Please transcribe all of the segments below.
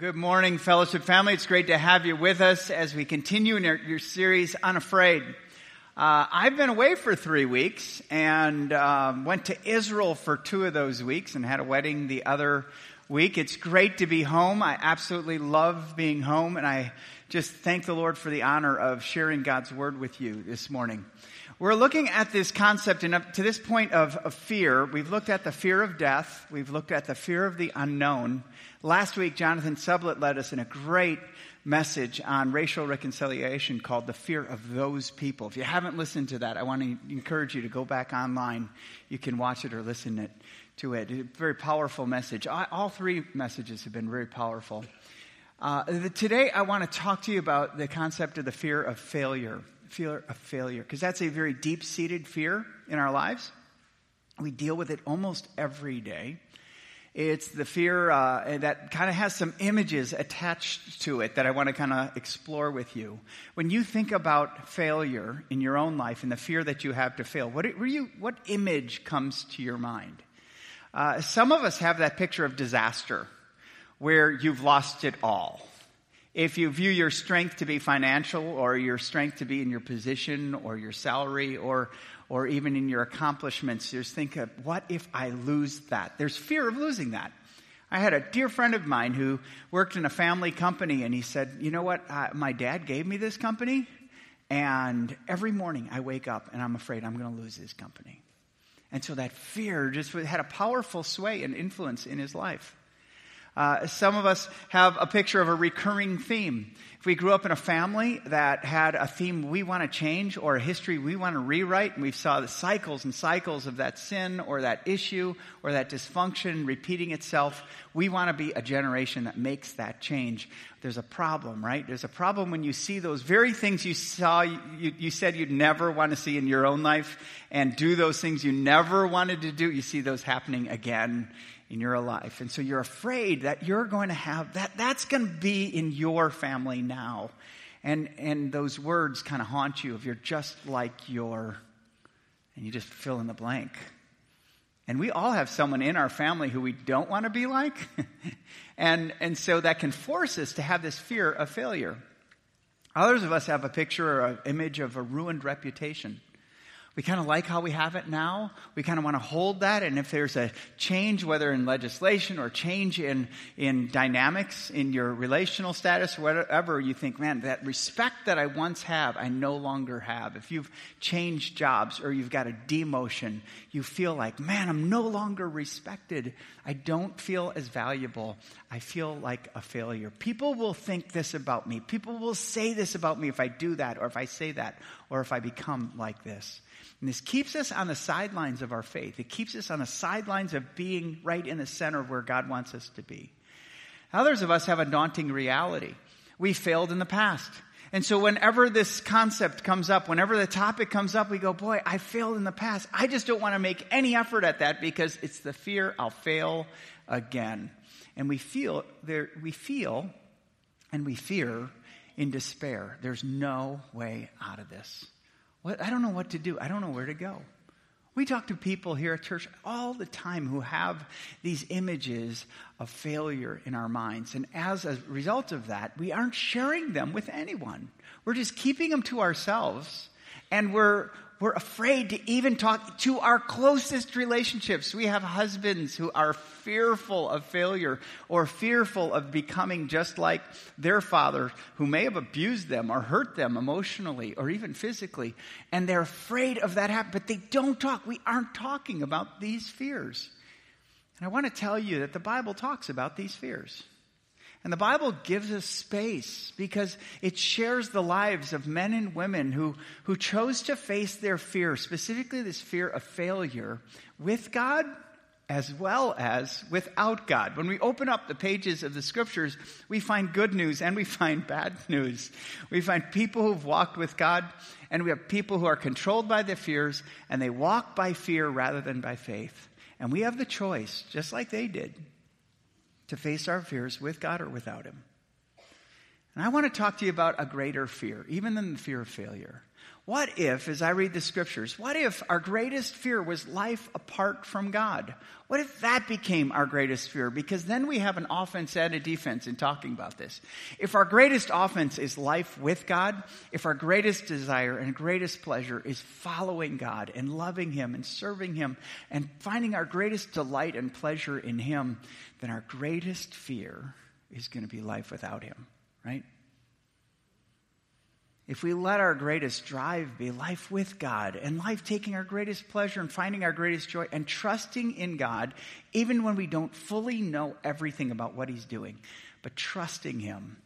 Good morning, Fellowship family. It's great to have you with us as we continue in your, series, Unafraid. Uh, I've been away for three weeks and um, went to Israel for two of those weeks and had a wedding the other week. It's great to be home. I absolutely love being home, and I just thank the Lord for the honor of sharing God's word with you this morning. We're looking at this concept, and up to this point of, of fear, we've looked at the fear of death, we've looked at the fear of the unknown. Last week, Jonathan Sublett led us in a great message on racial reconciliation called The Fear of Those People. If you haven't listened to that, I want to encourage you to go back online. You can watch it or listen it, to it. Very powerful message. All three messages have been very powerful. Uh, today, I want to talk to you about the concept of the fear of failure. Fear of failure, because that's a very deep seated fear in our lives. We deal with it almost every day. It's the fear uh, that kind of has some images attached to it that I want to kind of explore with you. When you think about failure in your own life and the fear that you have to fail, what, you, what image comes to your mind? Uh, some of us have that picture of disaster where you've lost it all. If you view your strength to be financial or your strength to be in your position or your salary or, or even in your accomplishments, just think of what if I lose that? There's fear of losing that. I had a dear friend of mine who worked in a family company, and he said, You know what? Uh, my dad gave me this company, and every morning I wake up and I'm afraid I'm going to lose this company. And so that fear just had a powerful sway and influence in his life. Uh, some of us have a picture of a recurring theme. If we grew up in a family that had a theme we want to change or a history we want to rewrite, and we saw the cycles and cycles of that sin or that issue or that dysfunction repeating itself, we want to be a generation that makes that change. There's a problem, right? There's a problem when you see those very things you saw, you, you said you'd never want to see in your own life, and do those things you never wanted to do. You see those happening again in your life. And so you're afraid that you're going to have that, that's going to be in your family now. And, and those words kind of haunt you if you're just like your, and you just fill in the blank. And we all have someone in our family who we don't want to be like. and, and so that can force us to have this fear of failure. Others of us have a picture or an image of a ruined reputation. We kind of like how we have it now. We kind of want to hold that. And if there's a change, whether in legislation or change in, in dynamics in your relational status or whatever, you think, man, that respect that I once have, I no longer have. If you've changed jobs or you've got a demotion, you feel like, man, I'm no longer respected. I don't feel as valuable. I feel like a failure. People will think this about me. People will say this about me if I do that or if I say that or if I become like this. And this keeps us on the sidelines of our faith. It keeps us on the sidelines of being right in the center of where God wants us to be. Others of us have a daunting reality. We failed in the past. And so whenever this concept comes up, whenever the topic comes up, we go, boy, I failed in the past. I just don't want to make any effort at that because it's the fear I'll fail again. And we feel there, we feel and we fear in despair. There's no way out of this. What, I don't know what to do. I don't know where to go. We talk to people here at church all the time who have these images of failure in our minds. And as a result of that, we aren't sharing them with anyone. We're just keeping them to ourselves. And we're, we're afraid to even talk to our closest relationships. We have husbands who are fearful of failure or fearful of becoming just like their father who may have abused them or hurt them emotionally or even physically. And they're afraid of that happening, but they don't talk. We aren't talking about these fears. And I want to tell you that the Bible talks about these fears. And the Bible gives us space because it shares the lives of men and women who, who chose to face their fear, specifically this fear of failure, with God as well as without God. When we open up the pages of the scriptures, we find good news and we find bad news. We find people who've walked with God and we have people who are controlled by their fears and they walk by fear rather than by faith. And we have the choice, just like they did, to face our fears with God or without Him. And I want to talk to you about a greater fear, even than the fear of failure. What if, as I read the scriptures, what if our greatest fear was life apart from God? What if that became our greatest fear? Because then we have an offense and a defense in talking about this. If our greatest offense is life with God, if our greatest desire and greatest pleasure is following God and loving Him and serving Him and finding our greatest delight and pleasure in Him, then our greatest fear is going to be life without Him, right? If we let our greatest drive be life with God and life taking our greatest pleasure and finding our greatest joy and trusting in God, even when we don't fully know everything about what He's doing, but trusting Him,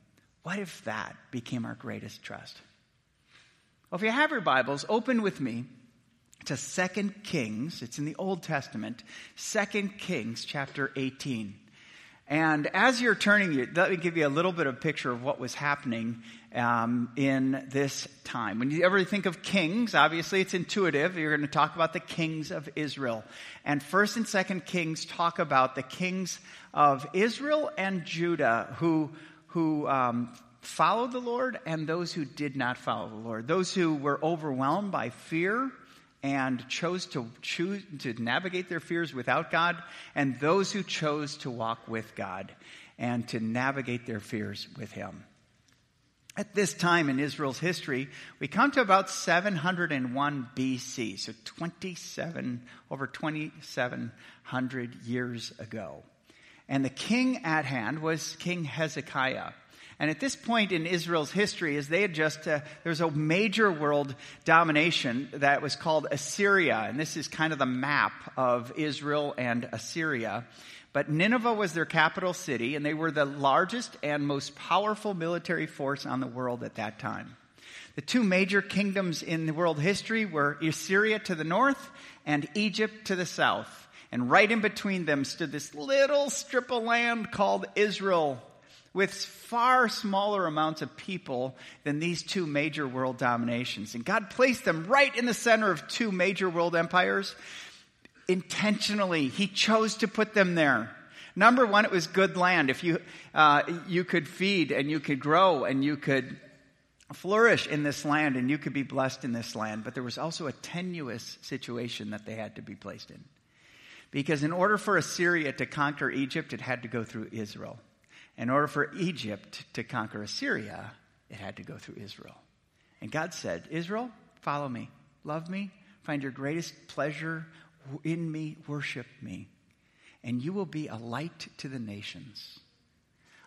what if that became our greatest trust? Well, if you have your Bibles, open with me to 2 Kings. It's in the Old Testament, 2 Kings chapter 18. And as you're turning, let me give you a little bit of picture of what was happening um, in this time. When you ever think of kings, obviously it's intuitive. You're going to talk about the kings of Israel. And first and second kings talk about the kings of Israel and Judah who, who um, followed the Lord and those who did not follow the Lord. Those who were overwhelmed by fear and chose to choose to navigate their fears without God, and those who chose to walk with God and to navigate their fears with Him. At this time in Israel's history, we come to about 701 BC, so 27, over 2,700 years ago. And the king at hand was King Hezekiah. And at this point in Israel's history, as they had just, uh, there was a major world domination that was called Assyria. And this is kind of the map of Israel and Assyria. But Nineveh was their capital city, and they were the largest and most powerful military force on the world at that time. The two major kingdoms in the world history were Assyria to the north and Egypt to the south. And right in between them stood this little strip of land called Israel with far smaller amounts of people than these two major world dominations. And God placed them right in the center of two major world empires. Intentionally, He chose to put them there. Number one, it was good land. If you, uh, you could feed and you could grow and you could flourish in this land and you could be blessed in this land. But there was also a tenuous situation that they had to be placed in. Because in order for Assyria to conquer Egypt, it had to go through Israel. In order for Egypt to conquer Assyria, it had to go through Israel. And God said, Israel, follow me, love me, find your greatest pleasure in me, worship me, and you will be a light to the nations.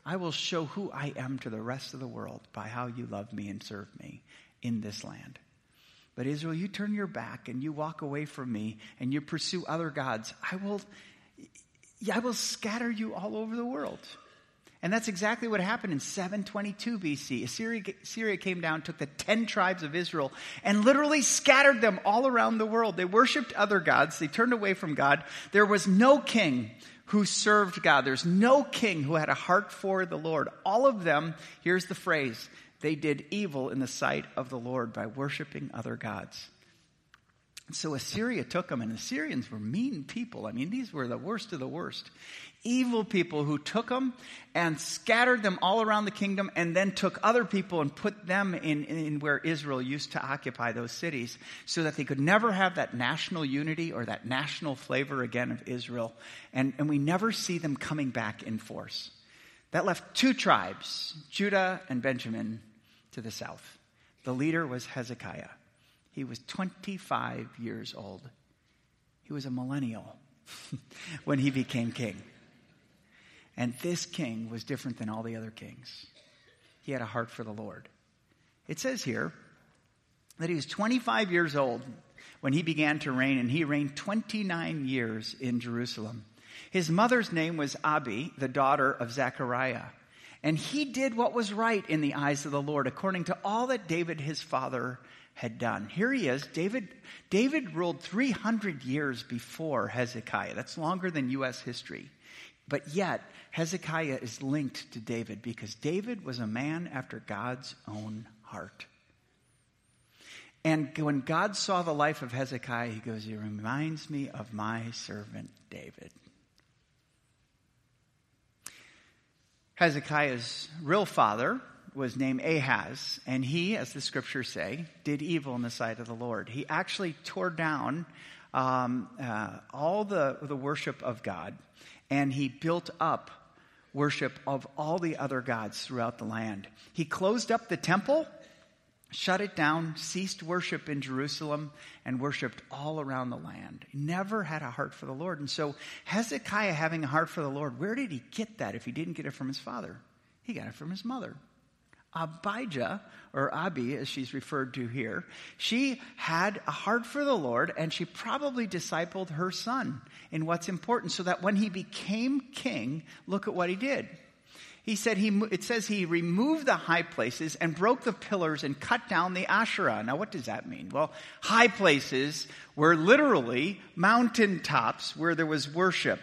I will show who I am to the rest of the world by how you love me and serve me in this land. But Israel, you turn your back and you walk away from me and you pursue other gods. I will, I will scatter you all over the world. And that's exactly what happened in 722 BC. Assyria, Assyria came down, took the 10 tribes of Israel, and literally scattered them all around the world. They worshiped other gods. They turned away from God. There was no king who served God. There's no king who had a heart for the Lord. All of them, here's the phrase, they did evil in the sight of the Lord by worshiping other gods. So Assyria took them, and the Assyrians were mean people. I mean, these were the worst of the worst evil people who took them and scattered them all around the kingdom and then took other people and put them in, in where Israel used to occupy those cities so that they could never have that national unity or that national flavor again of Israel. And, and we never see them coming back in force. That left two tribes, Judah and Benjamin, to the south. The leader was Hezekiah. He was 25 years old. He was a millennial when he became king. And this king was different than all the other kings. He had a heart for the Lord. It says here that he was 25 years old when he began to reign, and he reigned 29 years in Jerusalem. His mother's name was Abi, the daughter of Zechariah. And he did what was right in the eyes of the Lord, according to all that David his father had done. Here he is. David, David ruled 300 years before Hezekiah. That's longer than U.S. history. But yet, Hezekiah is linked to David because David was a man after God's own heart. And when God saw the life of Hezekiah, he goes, He reminds me of my servant David. Hezekiah's real father was named Ahaz, and he, as the scriptures say, did evil in the sight of the Lord. He actually tore down um, uh, all the, the worship of God, and he built up worship of all the other gods throughout the land. He closed up the temple, shut it down, ceased worship in Jerusalem, and worshiped all around the land. Never had a heart for the Lord. And so, Hezekiah having a heart for the Lord, where did he get that if he didn't get it from his father? He got it from his mother. Abijah, or Abi as she's referred to here, she had a heart for the Lord and she probably discipled her son in what's important so that when he became king, look at what he did. He said he, it says he removed the high places and broke the pillars and cut down the Asherah. Now what does that mean? Well, high places were literally mountain tops where there was worship.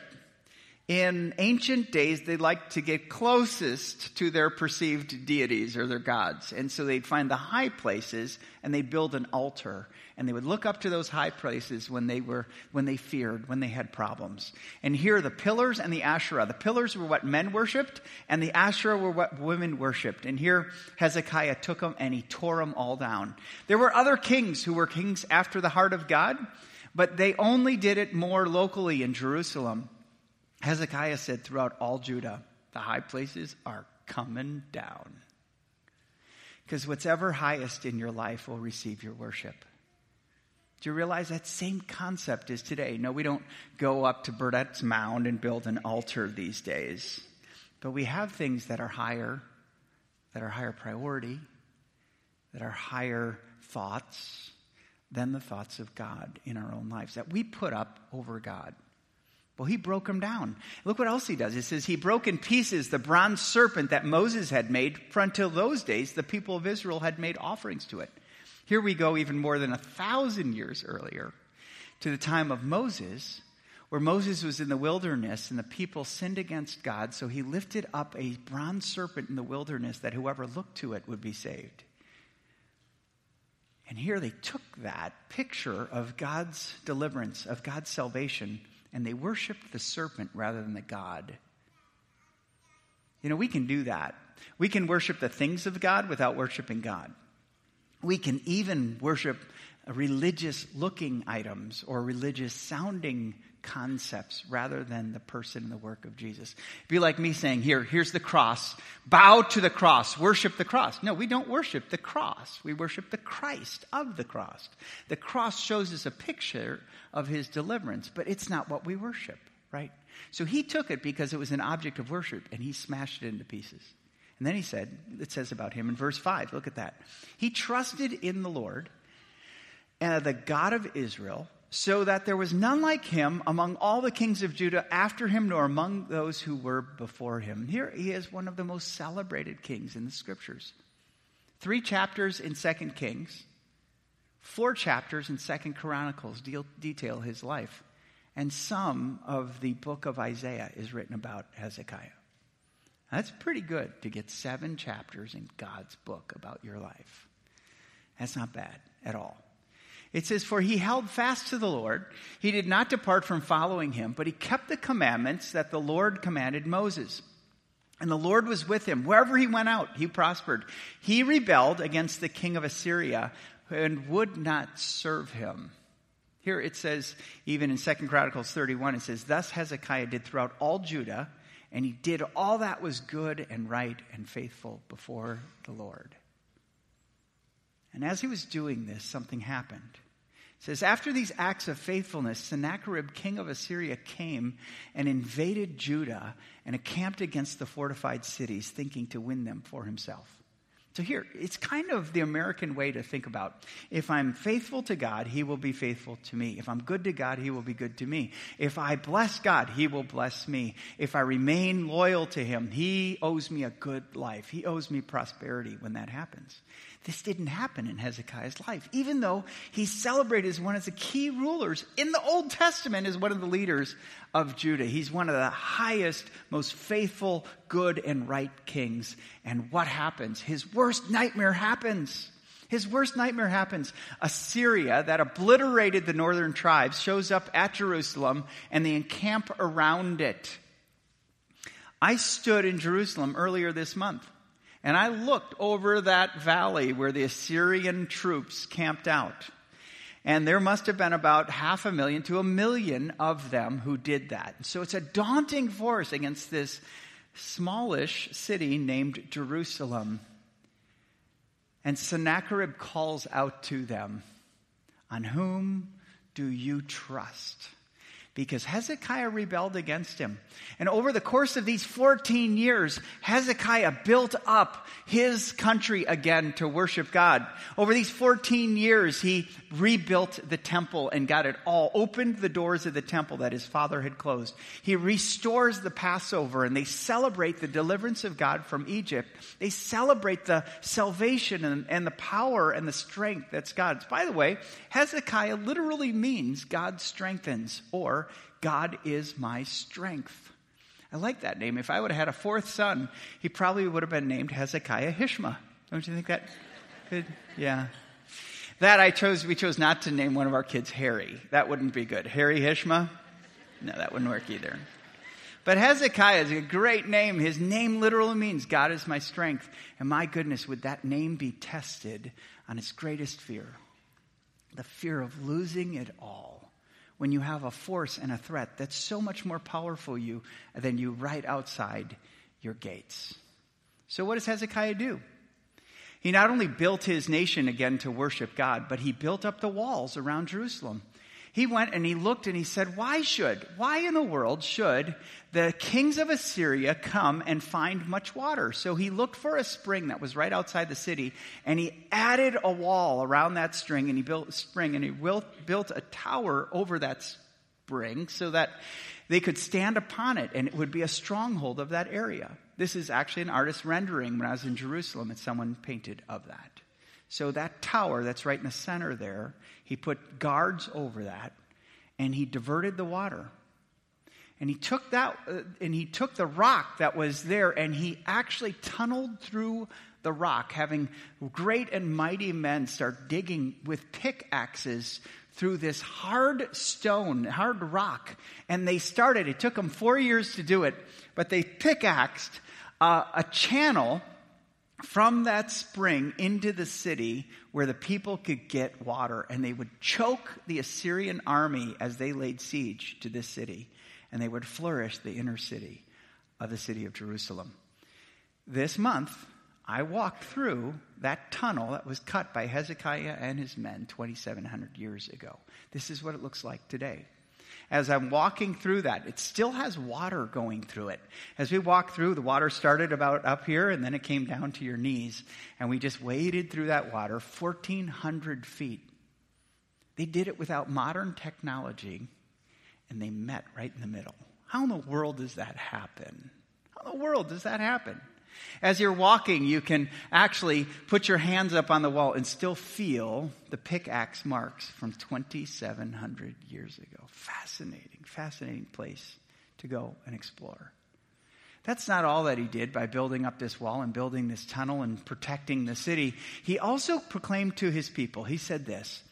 In ancient days, they liked to get closest to their perceived deities or their gods. And so they'd find the high places and they'd build an altar. And they would look up to those high places when they were, when they feared, when they had problems. And here, the pillars and the Asherah. The pillars were what men worshipped and the Asherah were what women worshipped. And here, Hezekiah took them and he tore them all down. There were other kings who were kings after the heart of God, but they only did it more locally in Jerusalem. Hezekiah said throughout all Judah, the high places are coming down. Because what's ever highest in your life will receive your worship. Do you realize that same concept is today? No, we don't go up to Burdett's Mound and build an altar these days. But we have things that are higher, that are higher priority, that are higher thoughts than the thoughts of God in our own lives, that we put up over God. Well, he broke them down. Look what else he does. It says he broke in pieces the bronze serpent that Moses had made, for until those days the people of Israel had made offerings to it. Here we go even more than a thousand years earlier to the time of Moses, where Moses was in the wilderness and the people sinned against God, so he lifted up a bronze serpent in the wilderness that whoever looked to it would be saved. And here they took that picture of God's deliverance, of God's salvation, and they worshiped the serpent rather than the God. You know, we can do that. We can worship the things of God without worshiping God. We can even worship religious looking items or religious sounding concepts rather than the person and the work of Jesus. It'd be like me saying, here, here's the cross. Bow to the cross. Worship the cross. No, we don't worship the cross. We worship the Christ of the cross. The cross shows us a picture of his deliverance, but it's not what we worship, right? So he took it because it was an object of worship and he smashed it into pieces. And then he said, it says about him in verse 5, look at that. He trusted in the Lord, and the God of Israel, so that there was none like him among all the kings of Judah after him, nor among those who were before him. Here he is one of the most celebrated kings in the scriptures. Three chapters in Second Kings, four chapters in Second Chronicles deal, detail his life, and some of the book of Isaiah is written about Hezekiah. That's pretty good to get seven chapters in God's book about your life. That's not bad at all. It says, For he held fast to the Lord. He did not depart from following him, but he kept the commandments that the Lord commanded Moses. And the Lord was with him. Wherever he went out, he prospered. He rebelled against the king of Assyria and would not serve him. Here it says, even in 2 Chronicles 31, it says, Thus Hezekiah did throughout all Judah, and he did all that was good and right and faithful before the Lord. And as he was doing this, something happened says, After these acts of faithfulness, Sennacherib, king of Assyria, came and invaded Judah and encamped against the fortified cities, thinking to win them for himself. So here, it's kind of the American way to think about. If I'm faithful to God, He will be faithful to me. If I'm good to God, He will be good to me. If I bless God, He will bless me. If I remain loyal to Him, He owes me a good life. He owes me prosperity when that happens. This didn't happen in Hezekiah's life, even though he's celebrated as one of the key rulers in the Old Testament as one of the leaders of Judah. He's one of the highest, most faithful, good, and right kings. And what happens? His worst nightmare happens. His worst nightmare happens. Assyria, that obliterated the northern tribes, shows up at Jerusalem and they encamp around it. I stood in Jerusalem earlier this month And I looked over that valley where the Assyrian troops camped out. And there must have been about half a million to a million of them who did that. So it's a daunting force against this smallish city named Jerusalem. And Sennacherib calls out to them, On whom do you trust? Because Hezekiah rebelled against him. And over the course of these 14 years, Hezekiah built up his country again to worship God. Over these 14 years, he rebuilt the temple and got it all, opened the doors of the temple that his father had closed. He restores the Passover and they celebrate the deliverance of God from Egypt. They celebrate the salvation and, and the power and the strength that's God's. By the way, Hezekiah literally means God strengthens or God is my strength. I like that name. If I would have had a fourth son, he probably would have been named Hezekiah Hishma. Don't you think that could? Yeah. That I chose, we chose not to name one of our kids Harry. That wouldn't be good. Harry Hishma? No, that wouldn't work either. But Hezekiah is a great name. His name literally means God is my strength. And my goodness, would that name be tested on its greatest fear? The fear of losing it all when you have a force and a threat that's so much more powerful you than you right outside your gates. So what does Hezekiah do? He not only built his nation again to worship God, but he built up the walls around Jerusalem. He went and he looked and he said, Why should, why in the world should the kings of Assyria come and find much water? So he looked for a spring that was right outside the city and he added a wall around that string and he built a spring and he built a tower over that spring so that they could stand upon it and it would be a stronghold of that area. This is actually an artist's rendering when I was in Jerusalem and someone painted of that. So that tower that's right in the center there, he put guards over that and he diverted the water. And he took that uh, and he took the rock that was there and he actually tunneled through the rock, having great and mighty men start digging with pickaxes through this hard stone, hard rock. And they started, it took them four years to do it, but they pickaxed uh, a channel from that spring into the city where the people could get water and they would choke the Assyrian army as they laid siege to this city and they would flourish the inner city of the city of Jerusalem. This month, I walked through that tunnel that was cut by Hezekiah and his men 2,700 years ago. This is what it looks like today as I'm walking through that. It still has water going through it. As we walked through, the water started about up here and then it came down to your knees. And we just waded through that water 1,400 feet. They did it without modern technology and they met right in the middle. How in the world does that happen? How in the world does that happen? As you're walking, you can actually put your hands up on the wall and still feel the pickaxe marks from 2,700 years ago. Fascinating, fascinating place to go and explore. That's not all that he did by building up this wall and building this tunnel and protecting the city. He also proclaimed to his people, he said this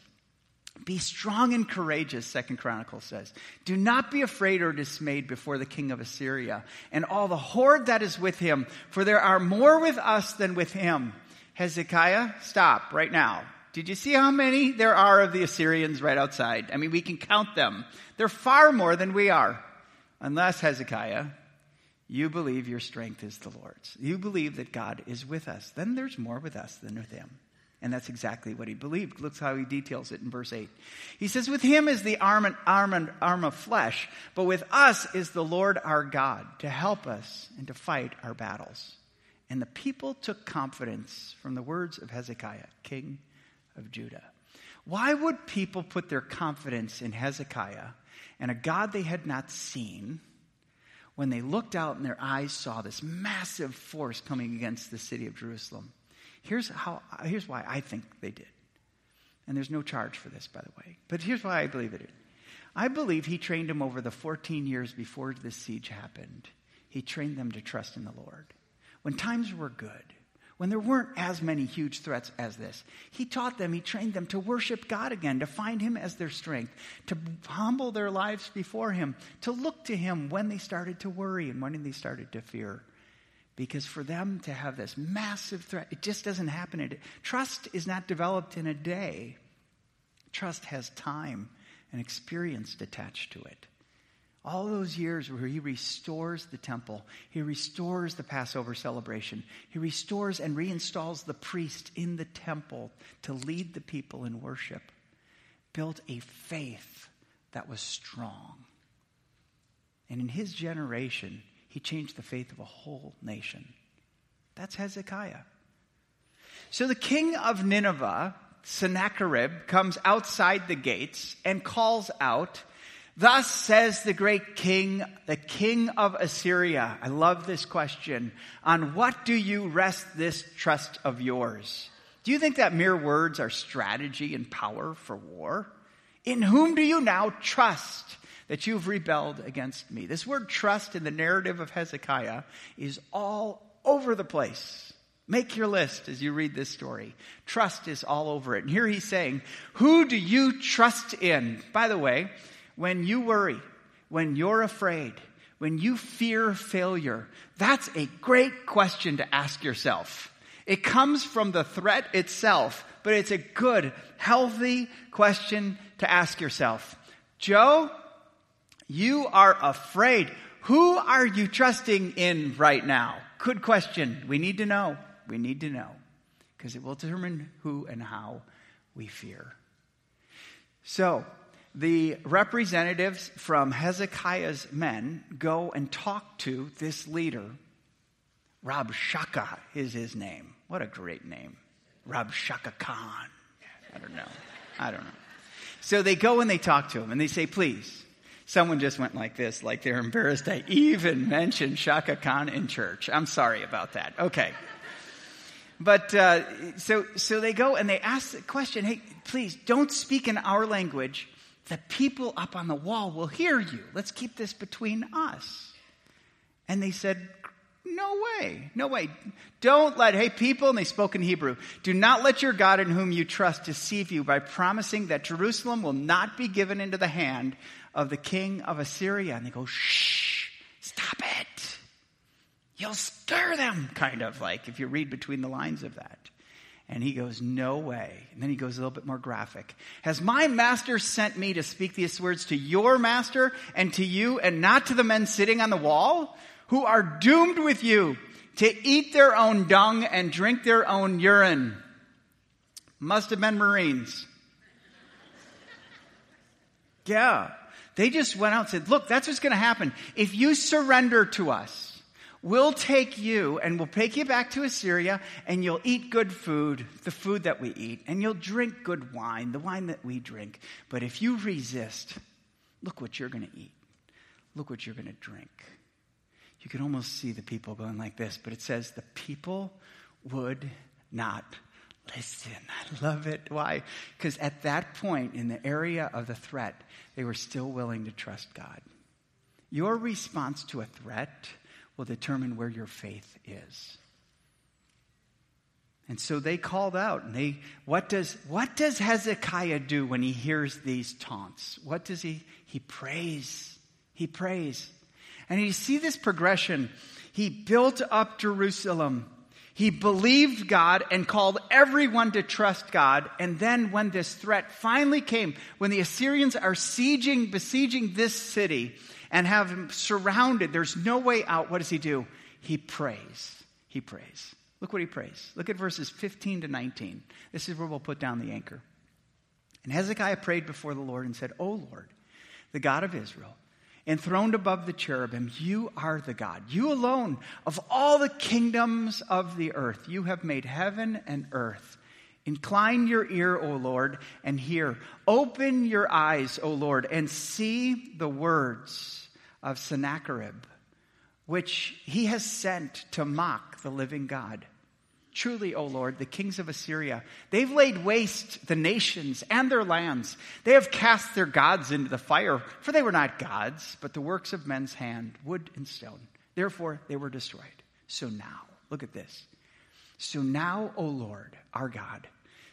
be strong and courageous, Second Chronicles says. Do not be afraid or dismayed before the king of Assyria and all the horde that is with him, for there are more with us than with him. Hezekiah, stop right now. Did you see how many there are of the Assyrians right outside? I mean, we can count them. They're far more than we are. Unless, Hezekiah, you believe your strength is the Lord's. You believe that God is with us. Then there's more with us than with him. And that's exactly what he believed. Look how he details it in verse 8. He says, With him is the arm, and, arm, and, arm of flesh, but with us is the Lord our God to help us and to fight our battles. And the people took confidence from the words of Hezekiah, king of Judah. Why would people put their confidence in Hezekiah and a God they had not seen when they looked out and their eyes saw this massive force coming against the city of Jerusalem? Here's, how, here's why I think they did. And there's no charge for this, by the way. But here's why I believe it. I believe he trained them over the 14 years before this siege happened. He trained them to trust in the Lord. When times were good, when there weren't as many huge threats as this, he taught them, he trained them to worship God again, to find him as their strength, to humble their lives before him, to look to him when they started to worry and when they started to fear. Because for them to have this massive threat, it just doesn't happen. Trust is not developed in a day. Trust has time and experience attached to it. All those years where he restores the temple, he restores the Passover celebration, he restores and reinstalls the priest in the temple to lead the people in worship, built a faith that was strong. And in his generation, he changed the faith of a whole nation. That's Hezekiah. So the king of Nineveh, Sennacherib, comes outside the gates and calls out, Thus says the great king, the king of Assyria. I love this question. On what do you rest this trust of yours? Do you think that mere words are strategy and power for war? In whom do you now trust that you've rebelled against me? This word trust in the narrative of Hezekiah is all over the place. Make your list as you read this story. Trust is all over it. And here he's saying, Who do you trust in? By the way, when you worry, when you're afraid, when you fear failure, that's a great question to ask yourself. It comes from the threat itself, but it's a good, healthy question to ask yourself. Joe, you are afraid. Who are you trusting in right now? Good question. We need to know. We need to know because it will determine who and how we fear. So, the representatives from Hezekiah's men go and talk to this leader. Rabshakeh is his name. What a great name. Rabshakeh Khan. I don't know. I don't know. So they go and they talk to him and they say, please. Someone just went like this, like they're embarrassed I even mentioned Chaka Khan in church. I'm sorry about that. Okay. But uh, so, so they go and they ask the question hey, please don't speak in our language the people up on the wall will hear you. Let's keep this between us. And they said, No way, no way. Don't let, hey, people, and they spoke in Hebrew, do not let your God in whom you trust deceive you by promising that Jerusalem will not be given into the hand of the king of Assyria. And they go, Shh, stop it. You'll scare them, kind of like, if you read between the lines of that. And he goes, No way. And then he goes a little bit more graphic. Has my master sent me to speak these words to your master and to you and not to the men sitting on the wall who are doomed with you to eat their own dung and drink their own urine? Must have been Marines. Yeah. They just went out and said, Look, that's what's going to happen. If you surrender to us, We'll take you and we'll take you back to Assyria and you'll eat good food, the food that we eat, and you'll drink good wine, the wine that we drink. But if you resist, look what you're going to eat. Look what you're going to drink. You can almost see the people going like this, but it says the people would not listen. I love it. Why? Because at that point in the area of the threat, they were still willing to trust God. Your response to a threat will determine where your faith is. And so they called out and they what does what does Hezekiah do when he hears these taunts? What does he he prays. He prays. And you see this progression. He built up Jerusalem. He believed God and called everyone to trust God. And then when this threat finally came, when the Assyrians are sieging, besieging this city, and have him surrounded. There's no way out. What does he do? He prays. He prays. Look what he prays. Look at verses 15 to 19. This is where we'll put down the anchor. And Hezekiah prayed before the Lord and said, O Lord, the God of Israel, enthroned above the cherubim, you are the God. You alone of all the kingdoms of the earth. You have made heaven and earth. Incline your ear, O Lord, and hear. Open your eyes, O Lord, and see the words of Sennacherib, which he has sent to mock the living God. Truly, O Lord, the kings of Assyria, they've laid waste the nations and their lands. They have cast their gods into the fire, for they were not gods, but the works of men's hand, wood and stone. Therefore, they were destroyed. So now, look at this. So now, O Lord, our God,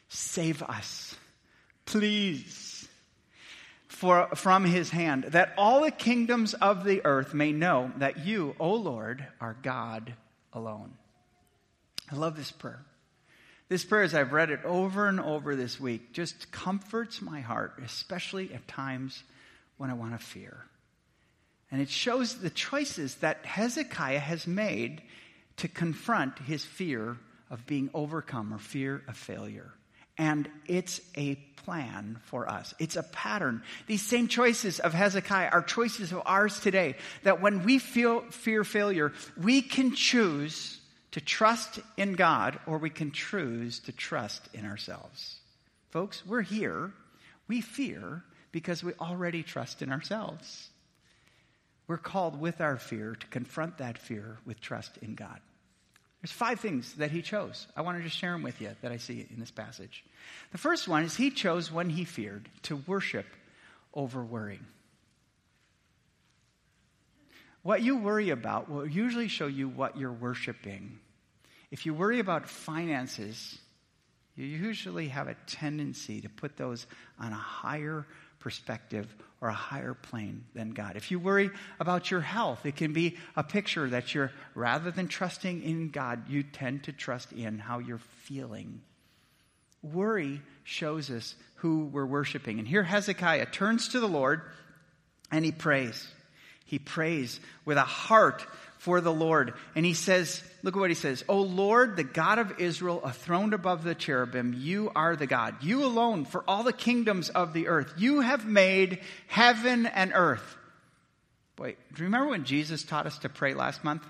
save us. Please for, from his hand, that all the kingdoms of the earth may know that you, O Lord, are God alone. I love this prayer. This prayer, as I've read it over and over this week, just comforts my heart, especially at times when I want to fear. And it shows the choices that Hezekiah has made to confront his fear of being overcome or fear of failure. And it's a plan for us. It's a pattern. These same choices of Hezekiah are choices of ours today. That when we feel fear failure, we can choose to trust in God or we can choose to trust in ourselves. Folks, we're here. We fear because we already trust in ourselves. We're called with our fear to confront that fear with trust in God. There's five things that he chose. I want to just share them with you that I see in this passage. The first one is he chose when he feared to worship over worrying. What you worry about will usually show you what you're worshiping. If you worry about finances, you usually have a tendency to put those on a higher perspective or a higher plane than God. If you worry about your health, it can be a picture that you're, rather than trusting in God, you tend to trust in how you're feeling. Worry shows us who we're worshiping. And here Hezekiah turns to the Lord and he prays. He prays with a heart for the Lord. And he says, look at what he says. O Lord, the God of Israel, a throned above the cherubim, you are the God. You alone for all the kingdoms of the earth. You have made heaven and earth. Wait, do you remember when Jesus taught us to pray last month?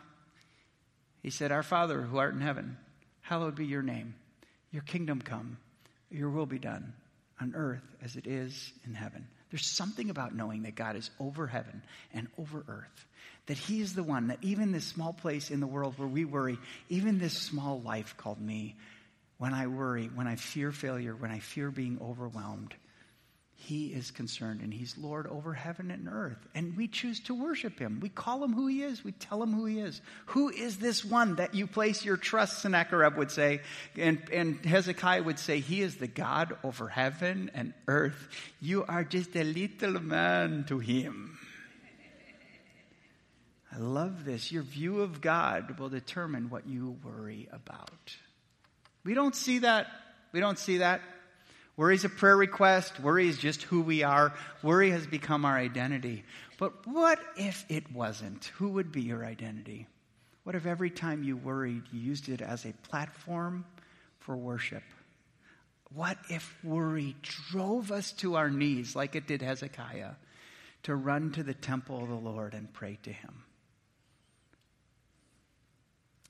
He said, Our Father who art in heaven, hallowed be your name. Your kingdom come, your will be done on earth as it is in heaven. There's something about knowing that God is over heaven and over earth. That He is the one that even this small place in the world where we worry, even this small life called me, when I worry, when I fear failure, when I fear being overwhelmed, he is concerned and He's Lord over heaven and earth. And we choose to worship Him. We call Him who He is. We tell Him who He is. Who is this one that you place your trust, Sennacherib would say. And, and Hezekiah would say, He is the God over heaven and earth. You are just a little man to Him. I love this. Your view of God will determine what you worry about. We don't see that. We don't see that Worry is a prayer request. Worry is just who we are. Worry has become our identity. But what if it wasn't? Who would be your identity? What if every time you worried, you used it as a platform for worship? What if worry drove us to our knees like it did Hezekiah to run to the temple of the Lord and pray to him?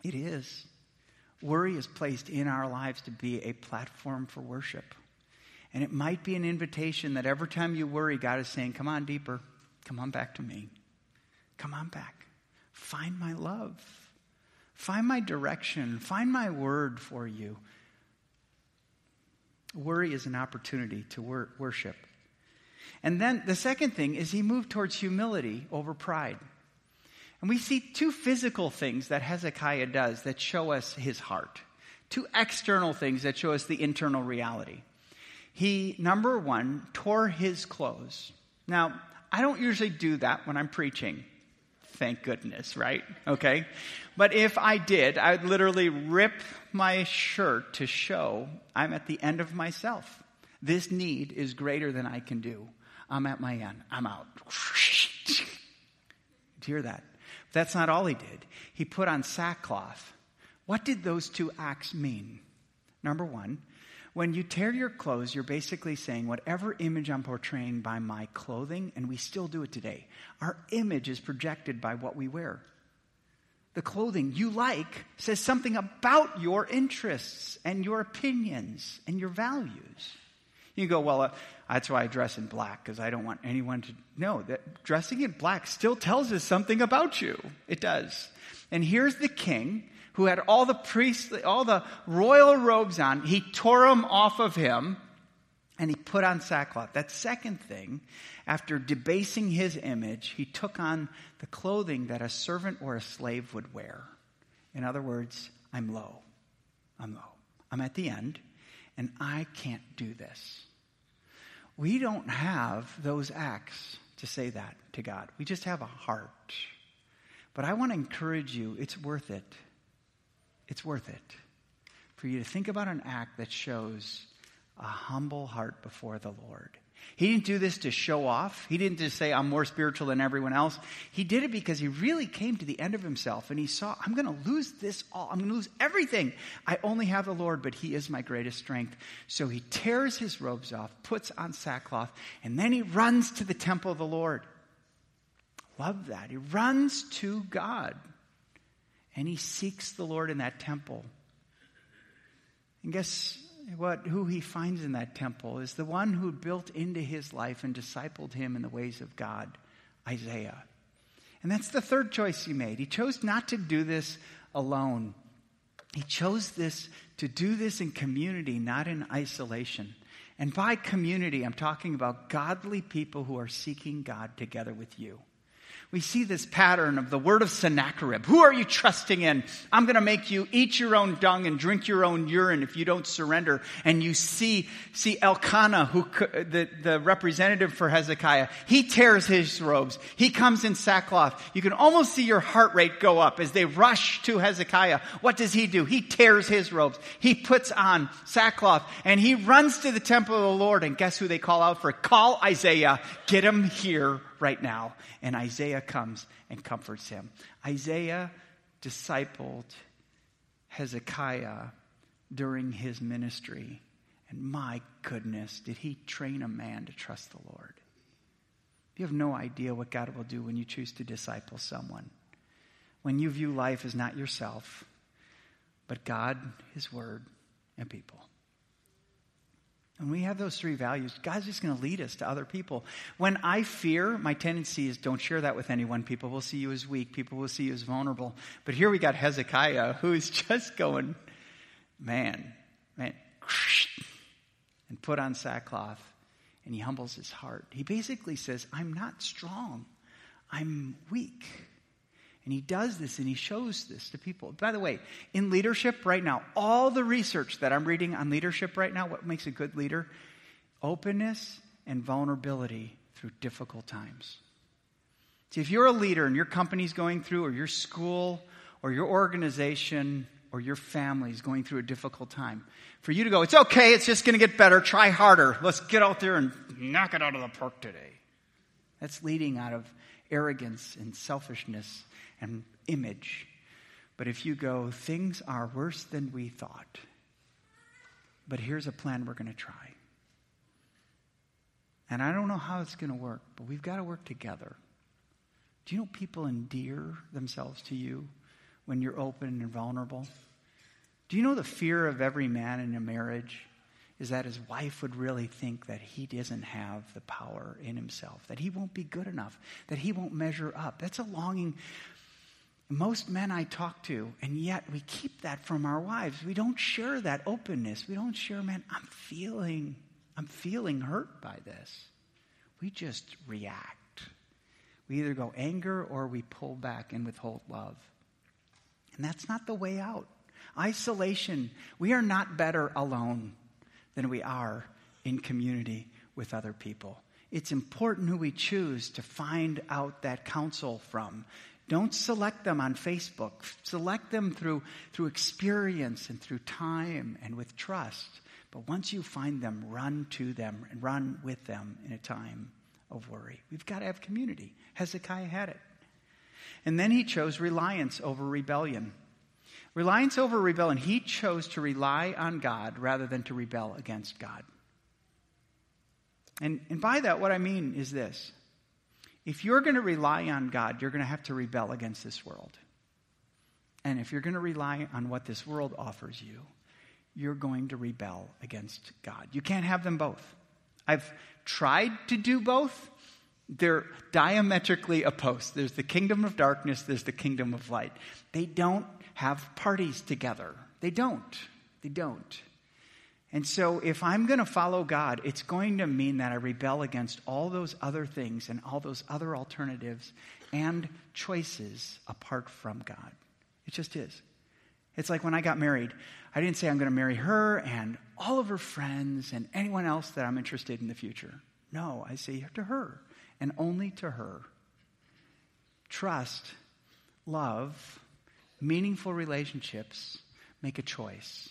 It is. Worry is placed in our lives to be a platform for worship. And it might be an invitation that every time you worry, God is saying, Come on deeper. Come on back to me. Come on back. Find my love. Find my direction. Find my word for you. Worry is an opportunity to wor- worship. And then the second thing is he moved towards humility over pride. And we see two physical things that Hezekiah does that show us his heart, two external things that show us the internal reality he, number one, tore his clothes. Now, I don't usually do that when I'm preaching. Thank goodness, right? Okay. But if I did, I would literally rip my shirt to show I'm at the end of myself. This need is greater than I can do. I'm at my end. I'm out. hear that? That's not all he did. He put on sackcloth. What did those two acts mean? Number one, when you tear your clothes, you're basically saying, whatever image I'm portraying by my clothing, and we still do it today, our image is projected by what we wear. The clothing you like says something about your interests and your opinions and your values. You go, well, uh, that's why I dress in black, because I don't want anyone to know that dressing in black still tells us something about you. It does. And here's the king who had all the priestly, all the royal robes on, he tore them off of him and he put on sackcloth. That second thing, after debasing his image, he took on the clothing that a servant or a slave would wear. In other words, I'm low. I'm low. I'm at the end, and I can't do this. We don't have those acts to say that to God. We just have a heart. But I want to encourage you, it's worth it it's worth it for you to think about an act that shows a humble heart before the Lord. He didn't do this to show off. He didn't just say, I'm more spiritual than everyone else. He did it because he really came to the end of himself and he saw, I'm going to lose this all. I'm going to lose everything. I only have the Lord, but he is my greatest strength. So he tears his robes off, puts on sackcloth, and then he runs to the temple of the Lord. Love that. He runs to God and he seeks the Lord in that temple. And guess what, who he finds in that temple is the one who built into his life and discipled him in the ways of God, Isaiah. And that's the third choice he made. He chose not to do this alone. He chose this to do this in community, not in isolation. And by community, I'm talking about godly people who are seeking God together with you we see this pattern of the word of Sennacherib. Who are you trusting in? I'm going to make you eat your own dung and drink your own urine if you don't surrender. And you see, see Elkanah, who, the, the representative for Hezekiah, he tears his robes. He comes in sackcloth. You can almost see your heart rate go up as they rush to Hezekiah. What does he do? He tears his robes. He puts on sackcloth and he runs to the temple of the Lord. And guess who they call out for? Call Isaiah. Get him here right now. And Isaiah comes and comforts him. Isaiah discipled Hezekiah during his ministry. And my goodness, did he train a man to trust the Lord? You have no idea what God will do when you choose to disciple someone. When you view life as not yourself, but God, His Word, and people. When we have those three values, God's just going to lead us to other people. When I fear, my tendency is don't share that with anyone. People will see you as weak. People will see you as vulnerable. But here we got Hezekiah who's just going, man, man, and put on sackcloth. And he humbles his heart. He basically says, I'm not strong. I'm weak. And he does this and he shows this to people. By the way, in leadership right now, all the research that I'm reading on leadership right now, what makes a good leader? Openness and vulnerability through difficult times. See, if you're a leader and your company's going through, or your school, or your organization, or your family's going through a difficult time, for you to go, it's okay, it's just going to get better, try harder, let's get out there and knock it out of the park today. That's leading out of arrogance and selfishness and image. But if you go, things are worse than we thought, but here's a plan we're going to try. And I don't know how it's going to work, but we've got to work together. Do you know people endear themselves to you when you're open and vulnerable? Do you know the fear of every man in a marriage is that his wife would really think that he doesn't have the power in himself, that he won't be good enough, that he won't measure up? That's a longing most men I talk to, and yet we keep that from our wives. We don't share that openness. We don't share, man, I'm feeling, I'm feeling hurt by this. We just react. We either go anger or we pull back and withhold love. And that's not the way out. Isolation, we are not better alone than we are in community with other people. It's important who we choose to find out that counsel from. Don't select them on Facebook. Select them through, through experience and through time and with trust. But once you find them, run to them and run with them in a time of worry. We've got to have community. Hezekiah had it. And then he chose reliance over rebellion. Reliance over rebellion. He chose to rely on God rather than to rebel against God. And, and by that, what I mean is this if you're going to rely on God, you're going to have to rebel against this world. And if you're going to rely on what this world offers you, you're going to rebel against God. You can't have them both. I've tried to do both. They're diametrically opposed. There's the kingdom of darkness, there's the kingdom of light. They don't have parties together. They don't. They don't. And so, if I'm going to follow God, it's going to mean that I rebel against all those other things and all those other alternatives and choices apart from God. It just is. It's like when I got married, I didn't say I'm going to marry her and all of her friends and anyone else that I'm interested in the future. No, I say to her and only to her. Trust, love, meaningful relationships make a choice.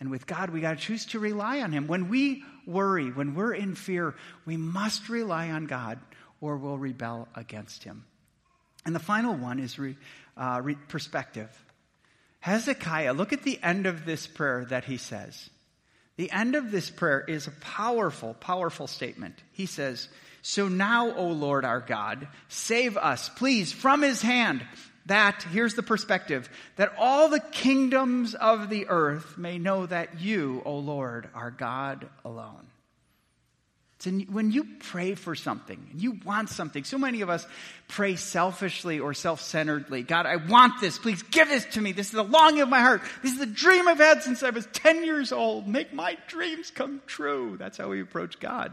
And with God, we got to choose to rely on Him. When we worry, when we're in fear, we must rely on God or we'll rebel against Him. And the final one is re, uh, re, perspective. Hezekiah, look at the end of this prayer that he says. The end of this prayer is a powerful, powerful statement. He says, So now, O Lord our God, save us, please, from his hand that, here's the perspective, that all the kingdoms of the earth may know that you, O Lord, are God alone. So when you pray for something, and you want something, so many of us pray selfishly or self centeredly. God, I want this. Please give this to me. This is the longing of my heart. This is the dream I've had since I was 10 years old. Make my dreams come true. That's how we approach God.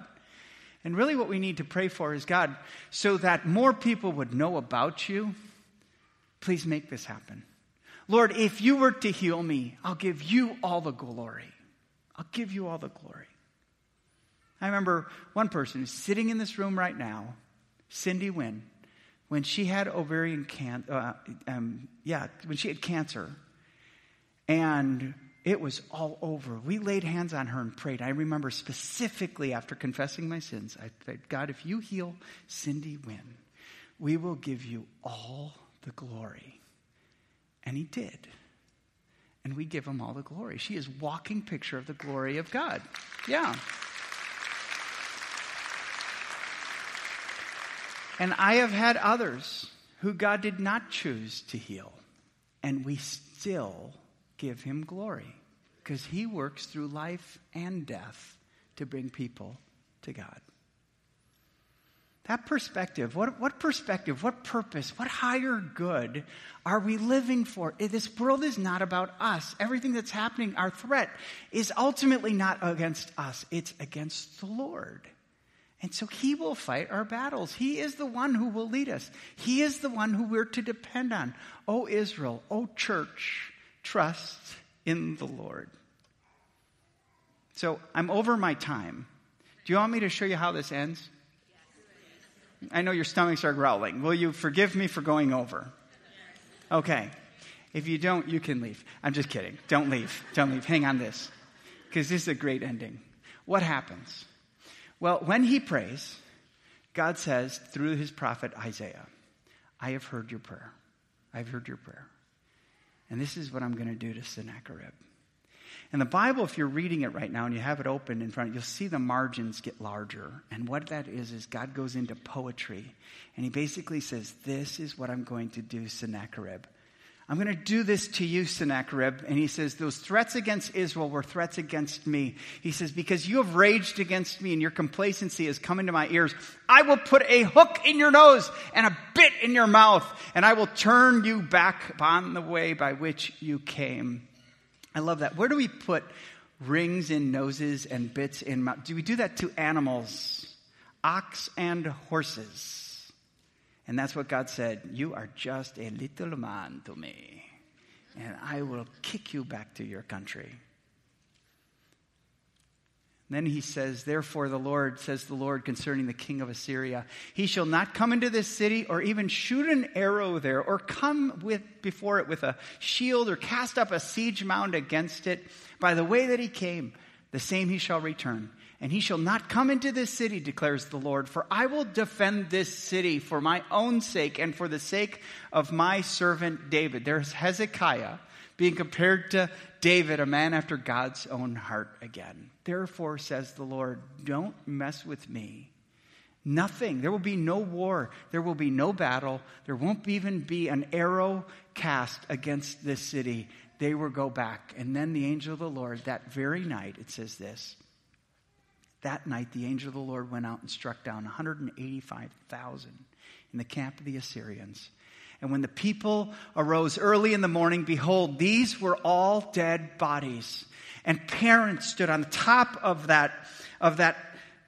And really, what we need to pray for is God, so that more people would know about you Please make this happen. Lord, if you were to heal me, I'll give you all the glory. I'll give you all the glory. I remember one person who's sitting in this room right now, Cindy Wynn, when she had ovarian cancer, uh, um, yeah, when she had cancer, and it was all over. We laid hands on her and prayed. I remember specifically after confessing my sins, I said, God, if you heal Cindy Wynn, we will give you all the glory. And he did. And we give him all the glory. She is walking picture of the glory of God. Yeah. And I have had others who God did not choose to heal. And we still give him glory because he works through life and death to bring people to God. That perspective, what, what perspective, what purpose, what higher good are we living for? This world is not about us. Everything that's happening, our threat, is ultimately not against us, it's against the Lord. And so He will fight our battles. He is the one who will lead us, He is the one who we're to depend on. O Israel, O church, trust in the Lord. So I'm over my time. Do you want me to show you how this ends? I know your stomachs are growling. Will you forgive me for going over? Okay. If you don't, you can leave. I'm just kidding. Don't leave. Don't leave. Hang on this. Because this is a great ending. What happens? Well, when he prays, God says through his prophet Isaiah, I have heard your prayer. I've heard your prayer. And this is what I'm going to do to Sennacherib. In the Bible, if you're reading it right now and you have it open in front, you'll see the margins get larger. And what that is, is God goes into poetry. And he basically says, This is what I'm going to do, Sennacherib. I'm going to do this to you, Sennacherib. And he says, Those threats against Israel were threats against me. He says, Because you have raged against me and your complacency has come into my ears, I will put a hook in your nose and a bit in your mouth, and I will turn you back upon the way by which you came. I love that. Where do we put rings in noses and bits in mouth? Do we do that to animals? Ox and horses. And that's what God said. You are just a little man to me, and I will kick you back to your country. Then he says, Therefore, the Lord, says the Lord concerning the king of Assyria, he shall not come into this city or even shoot an arrow there or come with, before it with a shield or cast up a siege mound against it. By the way that he came, the same he shall return. And he shall not come into this city, declares the Lord, for I will defend this city for my own sake and for the sake of my servant David. There's Hezekiah being compared to David, a man after God's own heart again. Therefore, says the Lord, don't mess with me. Nothing. There will be no war. There will be no battle. There won't even be an arrow cast against this city. They will go back. And then the angel of the Lord, that very night, it says this. That night, the angel of the Lord went out and struck down 185,000 in the camp of the Assyrians. And when the people arose early in the morning, behold, these were all dead bodies. And parents stood on the top of that, of that,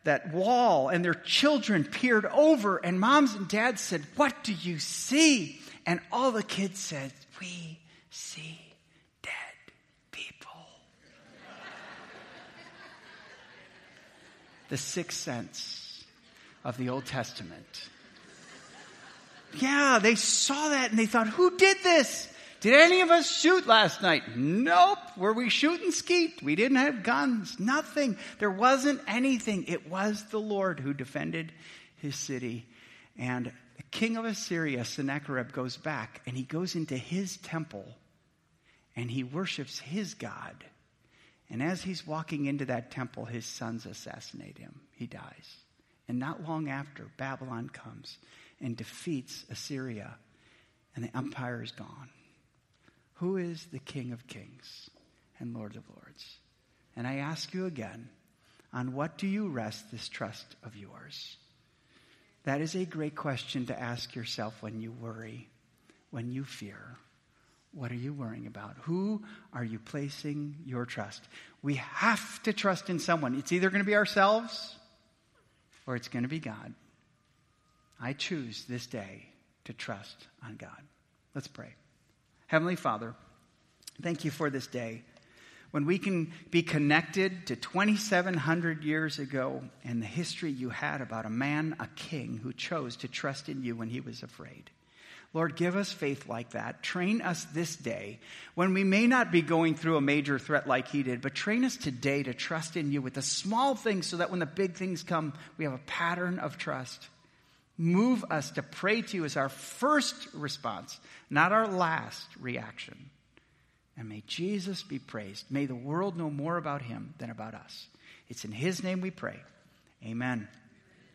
that wall, and their children peered over, and moms and dads said, What do you see? And all the kids said, We see dead people. the sixth sense of the Old Testament yeah, they saw that and they thought, who did this? Did any of us shoot last night? Nope. Were we shooting skeet? We didn't have guns. Nothing. There wasn't anything. It was the Lord who defended his city. And the king of Assyria, Sennacherib, goes back and he goes into his temple and he worships his God. And as he's walking into that temple, his sons assassinate him. He dies. And not long after, Babylon comes and defeats Assyria, and the empire is gone. Who is the King of Kings and Lord of Lords? And I ask you again, on what do you rest this trust of yours? That is a great question to ask yourself when you worry, when you fear. What are you worrying about? Who are you placing your trust? We have to trust in someone. It's either going to be ourselves or it's going to be God. I choose this day to trust on God. Let's pray. Heavenly Father, thank you for this day when we can be connected to 2,700 years ago and the history you had about a man, a king, who chose to trust in you when he was afraid. Lord, give us faith like that. Train us this day when we may not be going through a major threat like he did, but train us today to trust in you with the small things so that when the big things come, we have a pattern of trust. Move us to pray to you as our first response, not our last reaction. And may Jesus be praised. May the world know more about him than about us. It's in his name we pray. Amen.